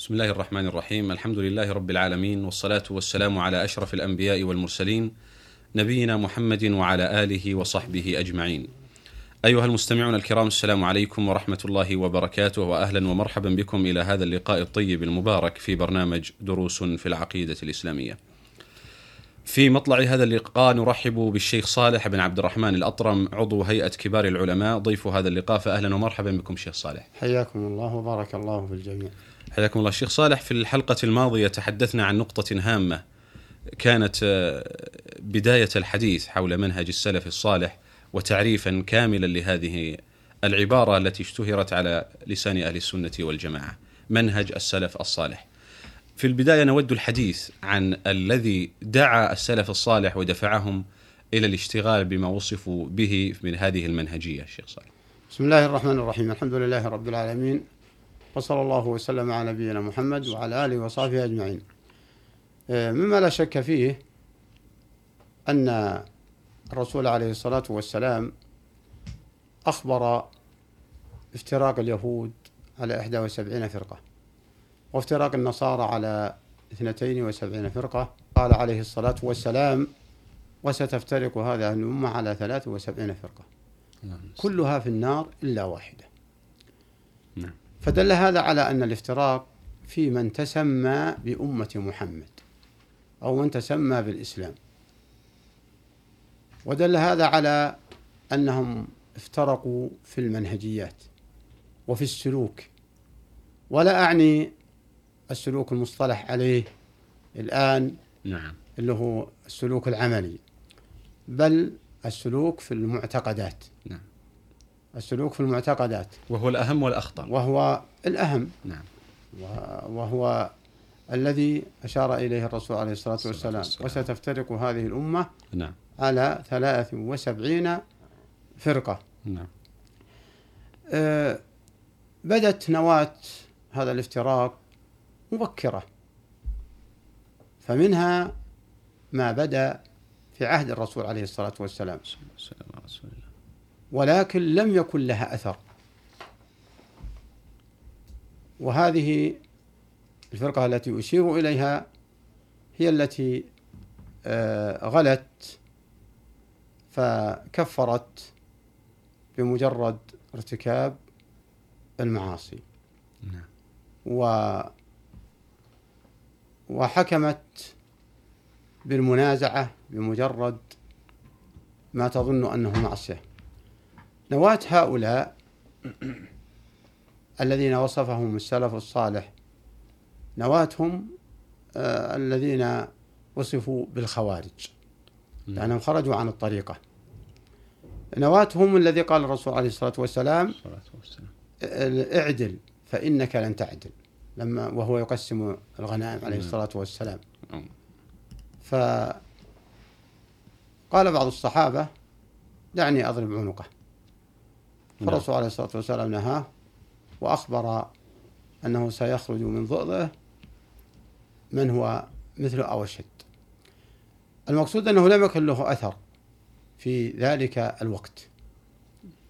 بسم الله الرحمن الرحيم الحمد لله رب العالمين والصلاة والسلام على أشرف الأنبياء والمرسلين نبينا محمد وعلى آله وصحبه أجمعين أيها المستمعون الكرام السلام عليكم ورحمة الله وبركاته وأهلا ومرحبا بكم إلى هذا اللقاء الطيب المبارك في برنامج دروس في العقيدة الإسلامية في مطلع هذا اللقاء نرحب بالشيخ صالح بن عبد الرحمن الأطرم عضو هيئة كبار العلماء ضيف هذا اللقاء فأهلا ومرحبا بكم شيخ صالح حياكم الله وبارك الله في الجميع حياكم الله. الشيخ صالح في الحلقة الماضية تحدثنا عن نقطة هامة كانت بداية الحديث حول منهج السلف الصالح وتعريفا كاملا لهذه العبارة التي اشتهرت على لسان أهل السنة والجماعة منهج السلف الصالح. في البداية نود الحديث عن الذي دعا السلف الصالح ودفعهم إلى الاشتغال بما وصفوا به من هذه المنهجية. الشيخ صالح. بسم الله الرحمن الرحيم. الحمد لله رب العالمين. وصلى الله وسلم على نبينا محمد وعلى آله وصحبه أجمعين. مما لا شك فيه أن الرسول عليه الصلاة والسلام أخبر افتراق اليهود على 71 فرقة وافتراق النصارى على 72 فرقة. قال عليه الصلاة والسلام وستفترق هذه الأمة على 73 فرقة كلها في النار إلا واحدة. نعم. فدل هذا على أن الافتراق في من تسمى بأمة محمد أو من تسمى بالإسلام. ودل هذا على أنهم افترقوا في المنهجيات وفي السلوك. ولا أعني السلوك المصطلح عليه الآن نعم. اللي هو السلوك العملي بل السلوك في المعتقدات. نعم. السلوك في المعتقدات. وهو الأهم والأخطر. وهو الأهم. نعم. وهو الذي أشار إليه الرسول عليه الصلاة والسلام. والسلام. وستفترق هذه الأمة نعم. على ثلاث وسبعين فرقة. نعم. أه، بدت نواة هذا الافتراق مبكرة. فمنها ما بدأ في عهد الرسول عليه الصلاة والسلام السلام على رسول الله ولكن لم يكن لها أثر. وهذه الفرقة التي أشير إليها هي التي آه، غلت فكفرت بمجرد ارتكاب المعاصي. نعم. و وحكمت بالمنازعة بمجرد ما تظن أنه معصية. نواة هؤلاء الذين وصفهم السلف الصالح نواتهم آه الذين وصفوا بالخوارج. لأنهم خرجوا عن الطريقة نواتهم الذي قال الرسول عليه الصلاة والسلام اعدل فإنك لن تعدل لما وهو يقسم الغنائم عليه نعم. الصلاة والسلام نعم. فقال بعض الصحابة دعني أضرب عنقه. فالرسول عليه الصلاة والسلام نهاه وأخبر أنه سيخرج من ضئضه من هو مثله أو أشد. المقصود أنه لم يكن له أثر في ذلك الوقت.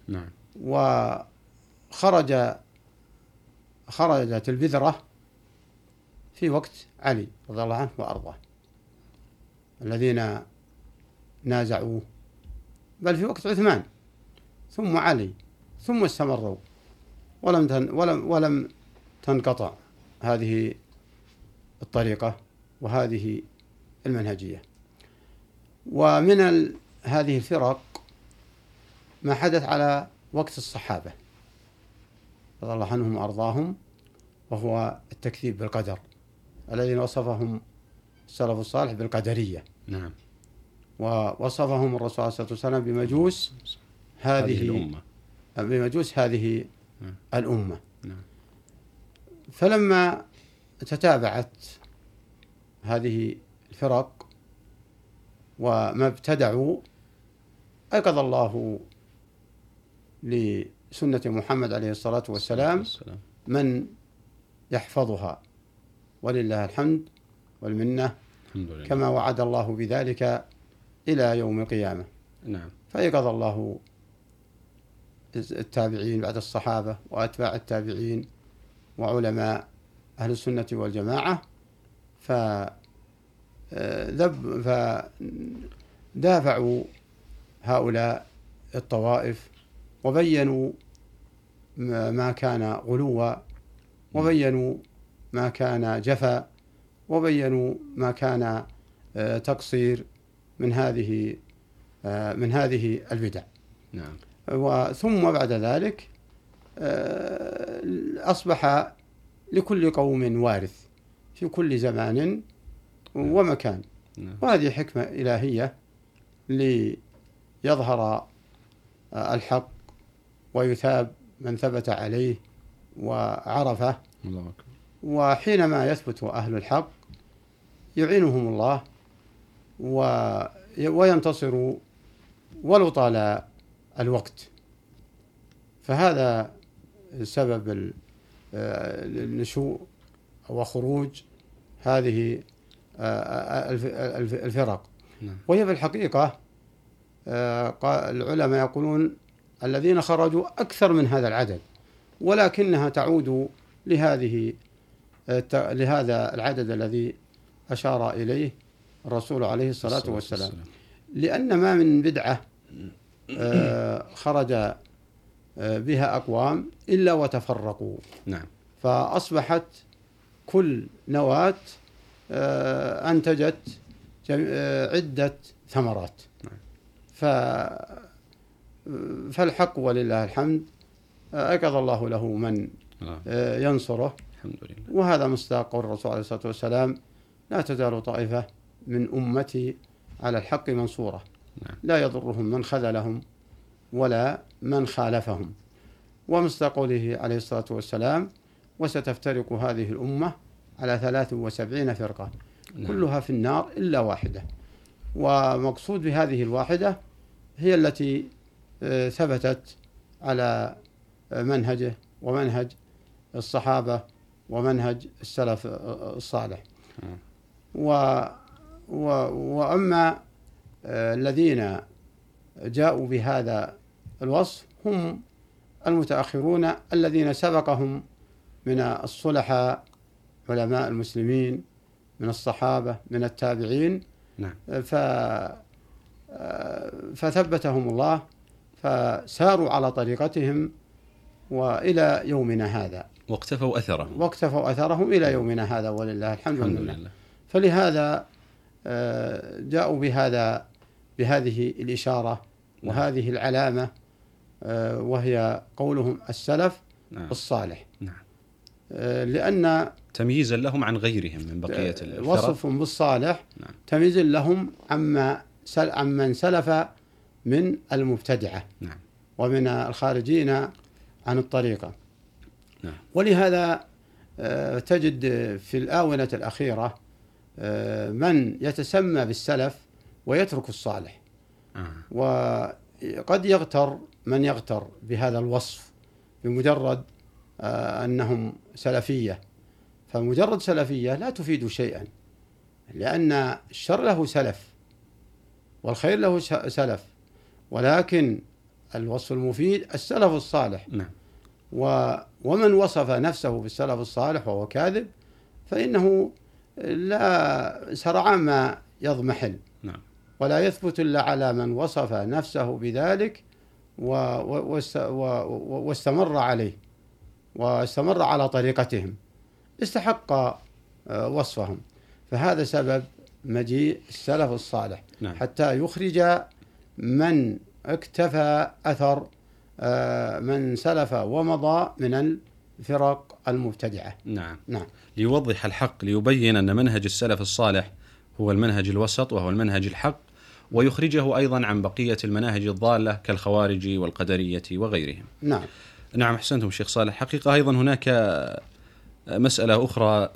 نعم. وخرج خرجت البذرة في وقت علي رضي الله عنه وأرضاه. الذين نازعوه بل في وقت عثمان. ثم علي. ثم استمروا ولم تن ولم ولم تنقطع هذه الطريقة وهذه المنهجية. ومن ال... هذه الفرق ما حدث على وقت الصحابة رضي الله عنهم وأرضاهم وهو التكذيب بالقدر الذين وصفهم السلف الصالح بالقدرية. نعم. ووصفهم الرسول عليه الصلاة والسلام بمجوس هذه, هذه الأمة. بمجوس هذه نعم. الأمة. نعم. فلما تتابعت هذه الفرق وما ابتدعوا أيقظ الله لسنة محمد عليه الصلاة والسلام والسلام. من يحفظها. ولله الحمد والمنة الحمد لله. كما وعد الله بذلك إلى يوم القيامة. نعم. فأيقظ الله التابعين بعد الصحابة وأتباع التابعين وعلماء أهل السنة والجماعة ذب فدافعوا هؤلاء الطوائف وبينوا ما كان غلوا وبينوا ما كان جفا وبينوا ما كان آه، تقصير من هذه آه، من هذه البدع. نعم. وثم بعد ذلك آه، أصبح لكل قوم وارث في كل زمان ومكان. نعم. وهذه حكمة إلهية ليظهر آه، الحق ويثاب من ثبت عليه وعرفه. وحينما يثبت أهل الحق يعينهم الله وينتصروا ولو طال الوقت. فهذا سبب آه، النشوء وخروج هذه آه، الف- الف- الفرق. نعم. وهي في الحقيقة آه، العلماء يقولون الذين خرجوا أكثر من هذا العدد ولكنها تعود لهذه لهذا العدد الذي أشار إليه الرسول عليه الصلاة والسلام. لأن ما من بدعة آه، خرج آه، بها أقوام إلا وتفرقوا. نعم. فأصبحت كل نواة آه، أنتجت آه، عدة ثمرات. نعم. ف فالحق ولله الحمد. آه، أيقظ الله له من آه. آه، ينصره. الحمد لله. وهذا مصداق قول الرسول عليه الصلاة والسلام. لا تزال طائفة من أمتي على الحق منصورة. نعم. لا يضرهم من خذلهم ولا من خالفهم ومصداق قوله عليه الصلاة والسلام وستفترق هذه الأمة على 73 فرقة نعم. كلها في النار إلا واحدة ومقصود بهذه الواحدة هي التي آه، ثبتت على آه، منهجه ومنهج الصحابة ومنهج السلف آه، الصالح آه. و و وأما الذين جاءوا بهذا الوصف هم المتأخرون الذين سبقهم من الصلحاء علماء المسلمين من الصحابة من التابعين. نعم. ف فثبتهم الله فساروا على طريقتهم وإلى يومنا هذا. واقتفوا أثرهم. واقتفوا أثرهم إلى يومنا هذا ولله الحمد الحمد والمنة. لله. فلهذا آه، جاءوا بهذا بهذه الإشارة نعم. وهذه العلامة آه، وهي قولهم السلف نعم الصالح نعم آه، لأن تمييزا لهم عن غيرهم من بقية الفرق وصفهم بالصالح نعم. تمييز لهم عما سل عمن سلف من المبتدعة نعم ومن الخارجين عن الطريقة نعم. ولهذا آه، تجد في الآونة الأخيرة آه، من يتسمى بالسلف ويترك الصالح. آه. وقد يغتر من يغتر بهذا الوصف بمجرد آه، أنهم سلفية. فمجرد سلفية لا تفيد شيئا لأن الشر له سلف والخير له سلف. ولكن الوصف المفيد السلف الصالح. نعم. و ومن وصف نفسه بالسلف الصالح وهو كاذب فإنه لا سرعان ما يضمحل. نعم ولا يثبت إلا على من وصف نفسه بذلك واستمر عليه واستمر على طريقتهم استحق آه، وصفهم. فهذا سبب مجيء السلف الصالح. نعم. حتى يخرج من اكتفى أثر آه، من سلف ومضى من الفرق المبتدعة. نعم. نعم. ليوضح الحق ليبين أن منهج السلف الصالح هو المنهج الوسط وهو المنهج الحق. ويخرجه أيضا عن بقية المناهج الضالة كالخوارج والقدرية وغيرهم نعم نعم أحسنتم شيخ صالح حقيقة أيضا هناك مسألة أخرى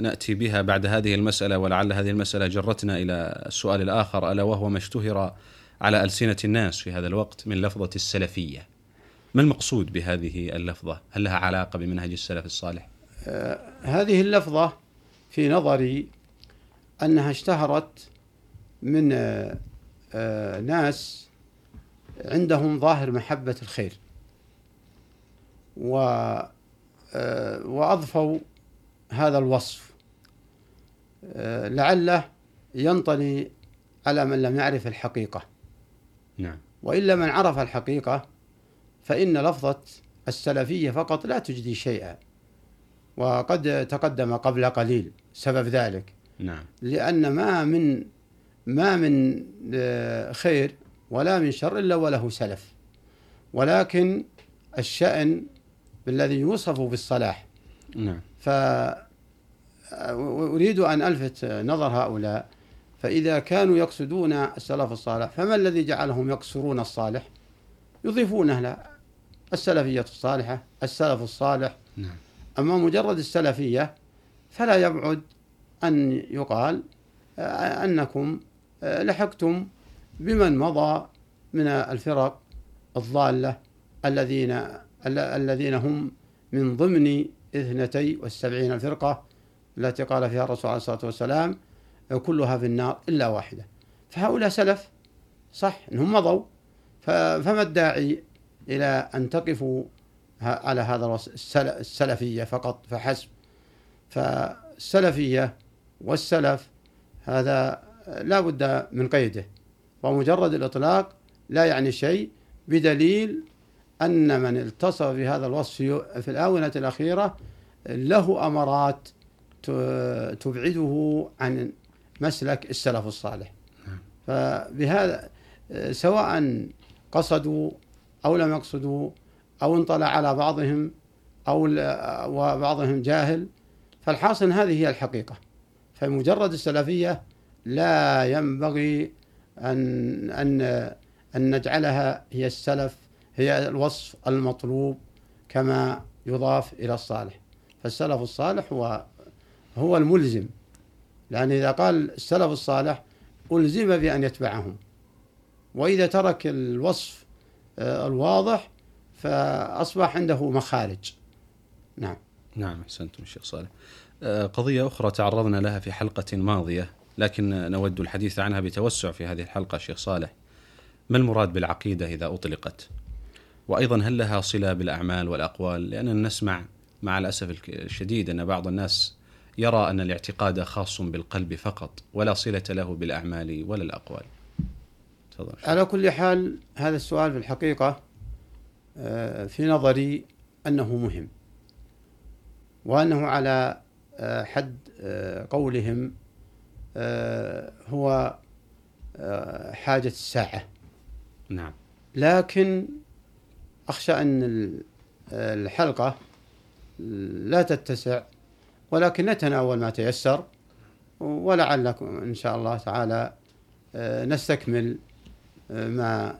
نأتي بها بعد هذه المسألة ولعل هذه المسألة جرتنا إلى السؤال الآخر ألا وهو ما اشتهر على ألسنة الناس في هذا الوقت من لفظة السلفية. ما المقصود بهذه اللفظة؟ هل لها علاقة بمنهج السلف الصالح؟ آه هذه اللفظة في نظري أنها اشتهرت من آه ناس عندهم ظاهر محبة الخير. و آه، وأضفوا هذا الوصف. آه، لعله ينطلي على من لم يعرف الحقيقة. نعم. وإلا من عرف الحقيقة فإن لفظة السلفية فقط لا تجدي شيئا. وقد تقدم قبل قليل سبب ذلك. نعم. لأن ما من ما من آه، خير ولا من شر إلا وله سلف. ولكن الشأن بالذي يوصف بالصلاح. نعم. فأريد أن ألفت نظر هؤلاء. فإذا كانوا يقصدون السلف الصالح فما الذي جعلهم يقصرون الصالح؟ يضيفونه له السلفية الصالحة السلف الصالح. نعم. أما مجرد السلفية فلا يبعد أن يقال أنكم لحقتم بمن مضى من الفرق الضالة الذين الذين هم من ضمن اثنتي والسبعين الفرقة التي قال فيها الرسول عليه الصلاة والسلام كلها في النار إلا واحدة. فهؤلاء سلف صح أنهم مضوا فما الداعي إلى أن تقفوا على هذا السلفية فقط؟ فحسب. فالسلفية والسلف هذا لا بد من قيده. ومجرد الإطلاق لا يعني شيء بدليل أن من اتصف بهذا الوصف في الآونة الأخيرة له أمرات تبعده عن مسلك السلف الصالح. فبهذا سواء قصدوا أو لم يقصدوا أو انطلع على بعضهم أو وبعضهم جاهل فالحاصل هذه هي الحقيقة. فمجرد السلفية لا ينبغي أن أن أن نجعلها هي السلف هي الوصف المطلوب كما يضاف إلى الصالح. فالسلف الصالح هو هو الملزم. لأن إذا قال السلف الصالح ألزم بأن يتبعهم. وإذا ترك الوصف آه، الواضح فأصبح عنده مخارج. نعم. نعم أحسنتم الشيخ صالح. آه، قضية أخرى تعرضنا لها في حلقة ماضية. لكن نود الحديث عنها بتوسع في هذه الحلقة شيخ صالح ما المراد بالعقيدة إذا أطلقت وأيضا هل لها صلة بالأعمال والأقوال؟ لأننا نسمع مع الأسف الشديد أن بعض الناس يرى أن الاعتقاد خاص بالقلب فقط ولا صلة له بالأعمال ولا الأقوال. تفضل. على كل حال هذا السؤال في الحقيقة آه، في نظري أنه مهم. وأنه على آه، حد آه، قولهم هو حاجة الساعة. نعم. لكن أخشى أن الحلقة لا تتسع ولكن نتناول ما تيسر ولعلكم إن شاء الله تعالى آه، نستكمل آه، ما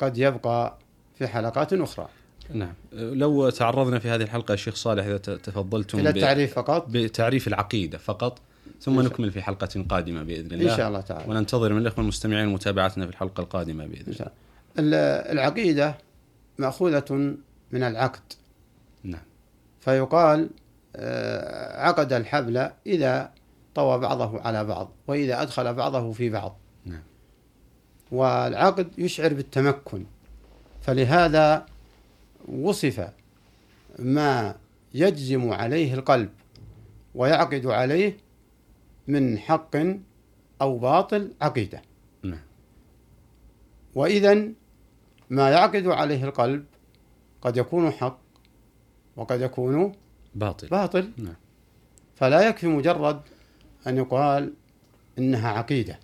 قد يبقى في حلقات أخرى نعم لو تعرضنا في هذه الحلقة الشيخ صالح إذا تفضلتم إلى التعريف فقط بتعريف العقيدة فقط ثم نكمل في حلقة قادمة بإذن الله. إن شاء الله تعالى. وننتظر من الإخوة المستمعين متابعتنا في الحلقة القادمة بإذن الله. العقيدة مأخوذة من العقد. نعم. فيقال آه، عقد الحبل إذا طوى بعضه على بعض وإذا أدخل بعضه في بعض. نعم. والعقد يشعر بالتمكن. فلهذا وصف ما يجزم عليه القلب ويعقد عليه من حق أو باطل عقيدة. نعم. وإذا ما يعقد عليه القلب قد يكون حق وقد يكون باطل. باطل. نعم. فلا يكفي مجرد أن يقال إنها عقيدة.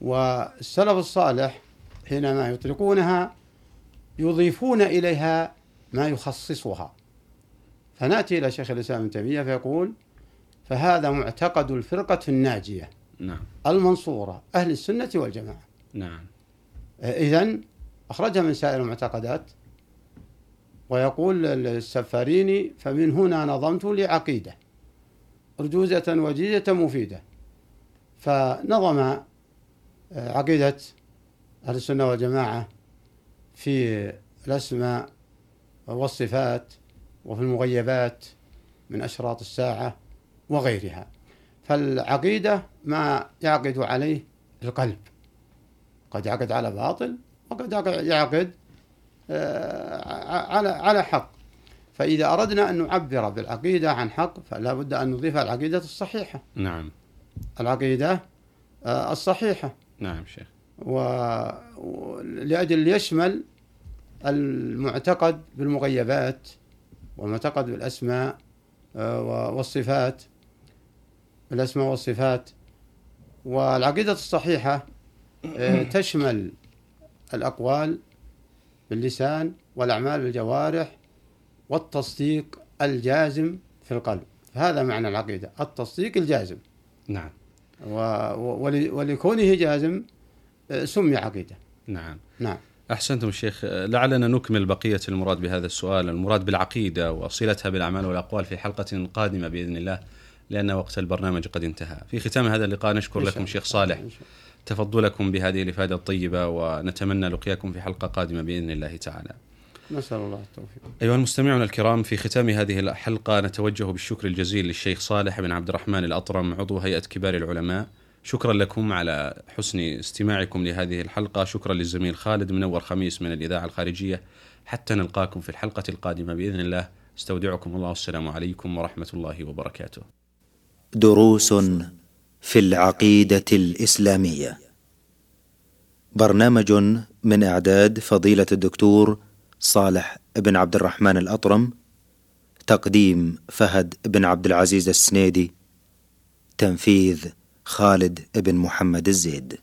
والسلف الصالح حينما يطلقونها يضيفون إليها ما يخصصها. فنأتي إلى شيخ الإسلام ابن تيمية فيقول فهذا معتقد الفرقة الناجية. نعم. المنصورة أهل السنة والجماعة. نعم. إذن أخرجها من سائر المعتقدات ويقول السفاريني فمن هنا نظمت لعقيدة. أرجوزة وجيزة مفيدة. فنظم آه، عقيدة أهل السنة والجماعة في الأسماء والصفات وفي المغيبات من أشراط الساعة. وغيرها. فالعقيدة ما يعقد عليه القلب. قد يعقد على باطل وقد يعقد آه، على على حق. فإذا أردنا أن نعبر بالعقيدة عن حق فلا بد أن نضيف العقيدة الصحيحة. نعم. العقيدة آه، الصحيحة. نعم شيخ. ولأجل يشمل المعتقد بالمغيبات والمعتقد بالأسماء آه، والصفات. الأسماء والصفات. والعقيدة الصحيحة آه، تشمل الأقوال باللسان والأعمال بالجوارح والتصديق الجازم في القلب. هذا معنى العقيدة التصديق الجازم. نعم. ولكونه جازم آه، سمي عقيدة. نعم. نعم. أحسنتم الشيخ لعلنا نكمل بقية المراد بهذا السؤال المراد بالعقيدة وصلتها بالأعمال والأقوال في حلقة قادمة بإذن الله. لأن وقت البرنامج قد انتهى. في ختام هذا اللقاء نشكر لكم شيخ صالح. تفضلكم بهذه الإفادة الطيبة ونتمنى لقياكم في حلقة قادمة بإذن الله تعالى. نسأل الله التوفيق. أيها المستمعون الكرام في ختام هذه الحلقة نتوجه بالشكر الجزيل للشيخ صالح بن عبد الرحمن الأطرم عضو هيئة كبار العلماء. شكرا لكم على حسن استماعكم لهذه الحلقة. شكرا للزميل خالد منور خميس من الإذاعة الخارجية. حتى نلقاكم في الحلقة القادمة بإذن الله. استودعكم الله. والسلام عليكم ورحمة الله وبركاته. دروس في العقيدة الإسلامية. برنامج من إعداد فضيلة الدكتور صالح بن عبد الرحمن الأطرم تقديم فهد بن عبد العزيز السنيدي تنفيذ خالد بن محمد الزيد.